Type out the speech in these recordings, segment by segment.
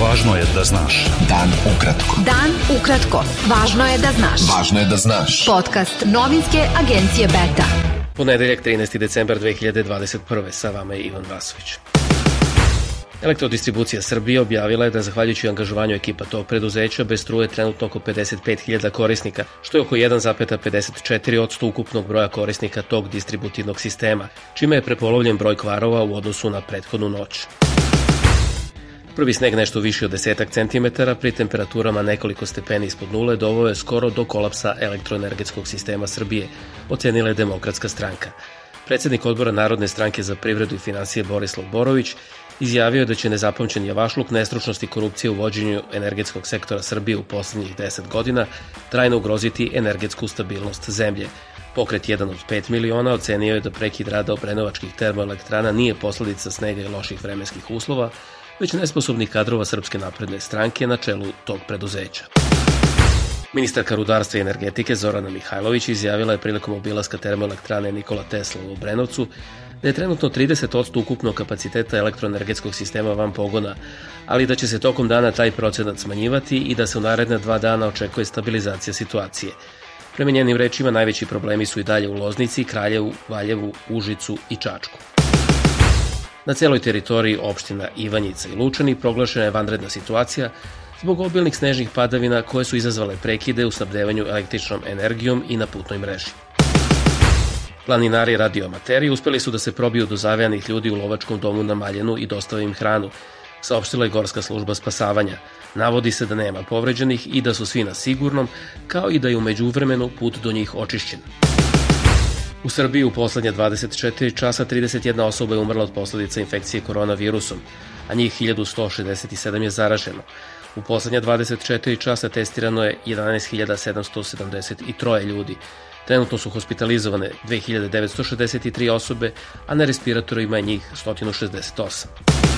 Važno je da znaš. Dan ukratko. Dan ukratko. Važno je da znaš. Važno je da znaš. Podcast novinske agencije Beta. Ponedeljak 13. decembar 2021. Sa vama je Ivan Vasović. Elektrodistribucija Srbije objavila je da zahvaljujući angažovanju ekipa tog preduzeća bez struje trenutno oko 55.000 korisnika, što je oko 1,54% ukupnog broja korisnika tog distributivnog sistema, čime je prepolovljen broj kvarova u odnosu na prethodnu noć. Prvi sneg nešto više od desetak centimetara pri temperaturama nekoliko stepeni ispod nule doveo je skoro do kolapsa elektroenergetskog sistema Srbije, ocenila je Demokratska stranka. Predsednik odbora Narodne stranke za privredu i financije Borislav Borović izjavio je da će nezapamćen javašluk, nestručnost i korupcija u vođenju energetskog sektora Srbije u poslednjih 10 godina trajno ugroziti energetsku stabilnost zemlje. Pokret 1 od 5 miliona ocenio je da prekid rada obrenovačkih termoelektrana nije posledica snega i loših vremenskih uslova, već nesposobnih kadrova Srpske napredne stranke na čelu tog preduzeća. Ministarka rudarstva i energetike Zorana Mihajlović izjavila je prilikom obilaska termoelektrane Nikola Tesla u Obrenovcu da je trenutno 30% ukupnog kapaciteta elektroenergetskog sistema van pogona, ali da će se tokom dana taj procenat smanjivati i da se u naredne dva dana očekuje stabilizacija situacije. Prema njenim rečima najveći problemi su i dalje u Loznici, Kraljevu, Valjevu, Užicu i Čačku. Na celoj teritoriji opština Ivanjica i Lučani proglašena je vanredna situacija zbog obilnih snežnih padavina koje su izazvale prekide u snabdevanju električnom energijom i na putnoj mreži. Planinari radioamateri uspeli su da se probiju do zavejanih ljudi u lovačkom domu na Maljenu i dostave im hranu, saopštila je Gorska služba spasavanja. Navodi se da nema povređenih i da su svi na sigurnom, kao i da je umeđu vremenu put do njih očišćen. U Srbiji u poslednje 24 časa 31 osoba je umrla od posledica infekcije koronavirusom, a njih 1167 je zaraženo. U poslednje 24 časa testirano je 11.773 ljudi. Trenutno su hospitalizovane 2963 osobe, a na respiratorima je njih 168.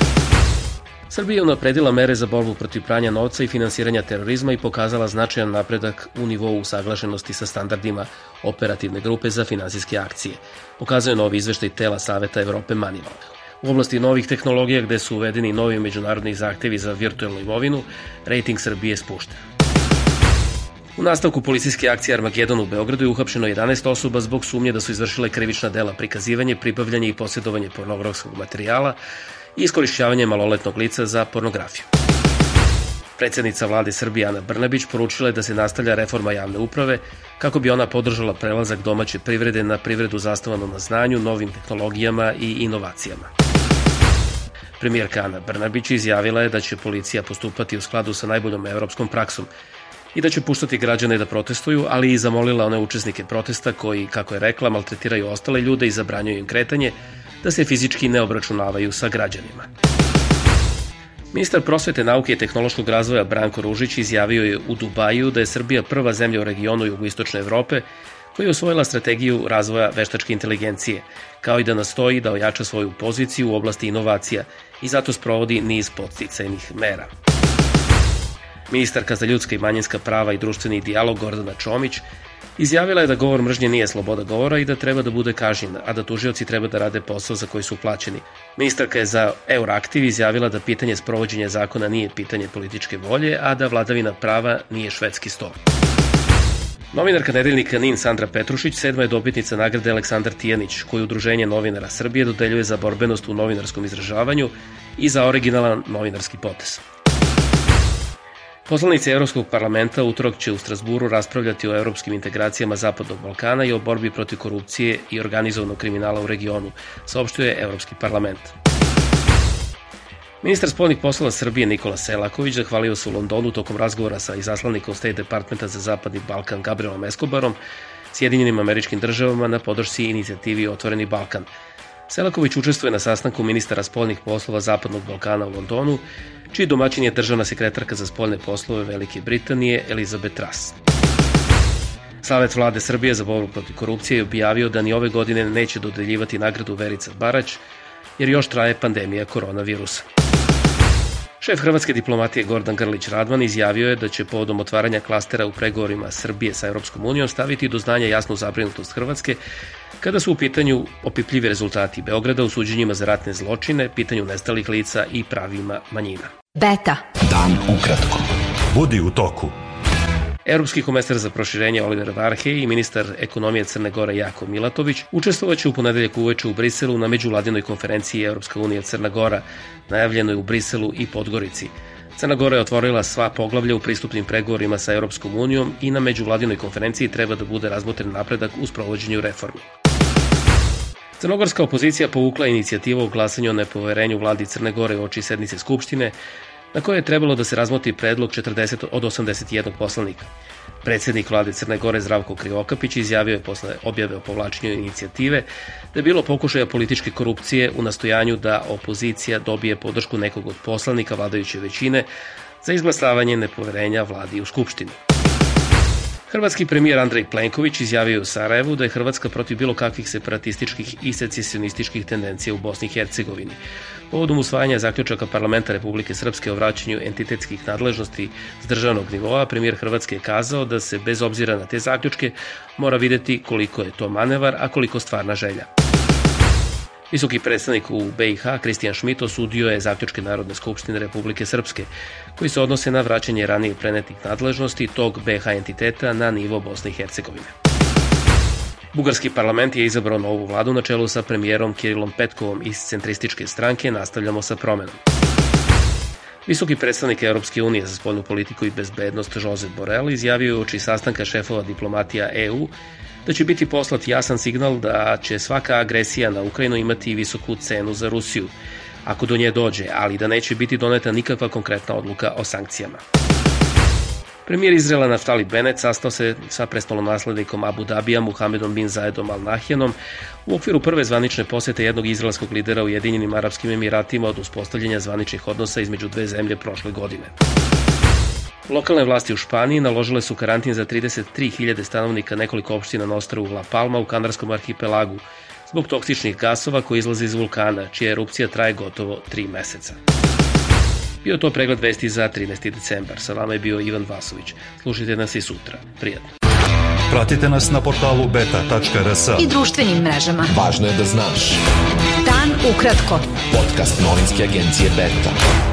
Srbija je unapredila mere za borbu protiv pranja novca i finansiranja terorizma i pokazala značajan napredak u nivou usaglašenosti sa standardima operativne grupe za finansijske akcije, pokazuje novi izveštaj tela Saveta Evrope Manival. U oblasti novih tehnologija gde su uvedeni novi međunarodni zahtevi za virtualnu imovinu, rating Srbije spušta. U nastavku policijske akcije Armagedon u Beogradu je uhapšeno 11 osoba zbog sumnje da su izvršile krivična dela prikazivanje, pribavljanje i posjedovanje pornografskog materijala i iskorišćavanje maloletnog lica za pornografiju. Predsednica vlade Srbije Ana Brnabić poručila je da se nastavlja reforma javne uprave kako bi ona podržala prelazak domaće privrede na privredu zasnovanu na znanju, novim tehnologijama i inovacijama. Premijerka Ana Brnabić izjavila je da će policija postupati u skladu sa najboljom evropskom praksom i da će puštati građane da protestuju, ali i zamolila one učesnike protesta koji, kako je rekla, maltretiraju ostale ljude i zabranjuju im kretanje, da se fizički ne obračunavaju sa građanima. Ministar prosvete, nauke i tehnološkog razvoja Branko Ružić izjavio je u Dubaju da je Srbija prva zemlja u regionu jugoistočne Evrope koja je osvojila strategiju razvoja veštačke inteligencije, kao i da nastoji da ojača svoju poziciju u oblasti inovacija i zato sprovodi niz podsticajnih mera. Ministarka za ljudska i manjinska prava i društveni dijalog Gordana Čomić Izjavila je da govor mržnje nije sloboda govora i da treba da bude kažnjen, a da tužioci treba da rade posao za koji su plaćeni. Ministarka je za Euraktiv izjavila da pitanje sprovođenja zakona nije pitanje političke volje, a da vladavina prava nije švedski stol. Novinarka nedeljnika NIN Sandra Petrušić sedma je dobitnica nagrade Aleksandar Tijanić, koju Udruženje novinara Srbije dodeljuje za borbenost u novinarskom izražavanju i za originalan novinarski potes. Poslanici Evropskog parlamenta utorak će u Strasburu raspravljati o evropskim integracijama Zapadnog Balkana i o borbi protiv korupcije i organizovanog kriminala u regionu, saopštuje Evropski parlament. Ministar spoljnih poslova Srbije Nikola Selaković zahvalio se u Londonu tokom razgovora sa izaslanikom State Departmenta za Zapadni Balkan Gabrielom Escobarom, Sjedinjenim američkim državama na podršci inicijativi Otvoreni Balkan. Selaković učestvuje na sastanku ministara spoljnih poslova Zapadnog Balkana u Londonu, čiji domaćin je državna sekretarka za spoljne poslove Velike Britanije Elizabeth Truss. Savet vlade Srbije za borbu protiv korupcije je objavio da ni ove godine neće dodeljivati nagradu Verica Barać, jer još traje pandemija koronavirusa. Šef hrvatske diplomatije Gordan Grlić Radman izjavio je da će povodom otvaranja klastera u pregovorima Srbije sa Europskom unijom staviti do znanja jasnu zabrinutost Hrvatske kada su u pitanju opipljivi rezultati Beograda u suđenjima za ratne zločine, pitanju nestalih lica i pravima manjina. Beta. Dan ukratko. Budi u toku. Europski komesar za proširenje Oliver Varhej i ministar ekonomije Crne Gore Jako Milatović učestvovaće u ponedeljak uveče u Briselu na međuvladinoj konferenciji Europska unija Crna Gora, najavljenoj u Briselu i Podgorici. Crna Gora je otvorila sva poglavlja u pristupnim pregovorima sa Europskom unijom i na međuvladinoj konferenciji treba da bude razmotren napredak u sprovođenju reformi. Crnogorska opozicija povukla inicijativu o glasanju o nepoverenju vladi Crne Gore u oči sednice Skupštine, na kojoj je trebalo da se razmoti predlog 40 od 81 poslanika. Predsednik vlade Crne Gore Zdravko Krivokapić izjavio je posle objave o povlačenju inicijative da je bilo pokušaja političke korupcije u nastojanju da opozicija dobije podršku nekog od poslanika vladajuće većine za izglasavanje nepoverenja vladi u Skupštini. Hrvatski premijer Andrej Plenković izjavio u Sarajevu da je Hrvatska protiv bilo kakvih separatističkih i secesionističkih tendencija u Bosni i Hercegovini. Povodom usvajanja zaključaka Parlamenta Republike Srpske o vraćanju entitetskih nadležnosti s državnog nivoa, premijer Hrvatske je kazao da se bez obzira na te zaključke mora videti koliko je to manevar, a koliko stvarna želja. Visoki predstavnik u BiH, Kristijan Šmit, osudio je zaključke Narodne skupštine Republike Srpske, koji se odnose na vraćanje ranije prenetih nadležnosti tog BiH entiteta na nivo Bosne i Hercegovine. Bugarski parlament je izabrao novu vladu na čelu sa premijerom Kirilom Petkovom iz centrističke stranke Nastavljamo sa promenom. Visoki predstavnik Europske unije za spoljnu politiku i bezbednost Josep Borrell izjavio je oči sastanka šefova diplomatija EU da će biti poslat jasan signal da će svaka agresija na Ukrajinu imati visoku cenu za Rusiju, ako do nje dođe, ali da neće biti doneta nikakva konkretna odluka o sankcijama. Premijer Izrela Naftali Bennett sastao se sa prestolonaslednikom Abu Dabija Muhammedom bin Zaedom Al Nahjanom u okviru prve zvanične posete jednog izraelskog lidera u Jedinjenim Arabskim Emiratima od uspostavljanja zvaničnih odnosa između dve zemlje prošle godine. Lokalne vlasti u Španiji naložile su karantin za 33.000 stanovnika nekoliko opština na ostravu La Palma u Kanarskom arhipelagu zbog toksičnih gasova koji izlaze iz vulkana, čija erupcija traje gotovo 3 meseca. Bio to pregled vesti za 13. decembar. Sa vama je bio Ivan Vasović. Slušajte nas i sutra. Prijatno. Pratite nas na portalu beta.rs I društvenim mrežama. Važno je da znaš. Dan ukratko. Podcast novinske agencije Beta.